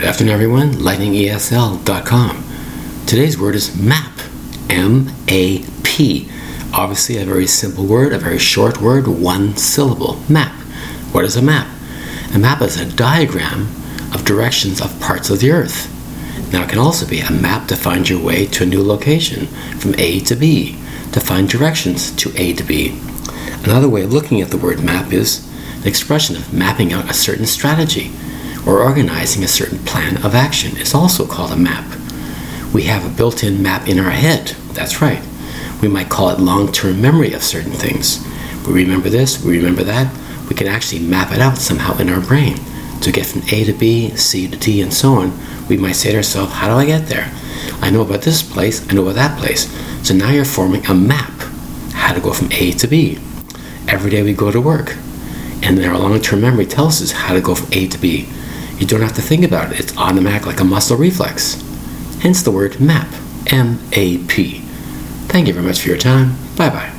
Good afternoon, everyone. LightningESL.com. Today's word is map. M A P. Obviously, a very simple word, a very short word, one syllable. Map. What is a map? A map is a diagram of directions of parts of the earth. Now, it can also be a map to find your way to a new location, from A to B, to find directions to A to B. Another way of looking at the word map is the expression of mapping out a certain strategy or organizing a certain plan of action is also called a map. We have a built in map in our head. That's right. We might call it long term memory of certain things. We remember this, we remember that. We can actually map it out somehow in our brain. To get from A to B, C to D, and so on, we might say to ourselves, How do I get there? I know about this place, I know about that place. So now you're forming a map how to go from A to B. Every day we go to work, and then our long term memory tells us how to go from A to B. You don't have to think about it. It's automatic like a muscle reflex. Hence the word MAP. M A P. Thank you very much for your time. Bye bye.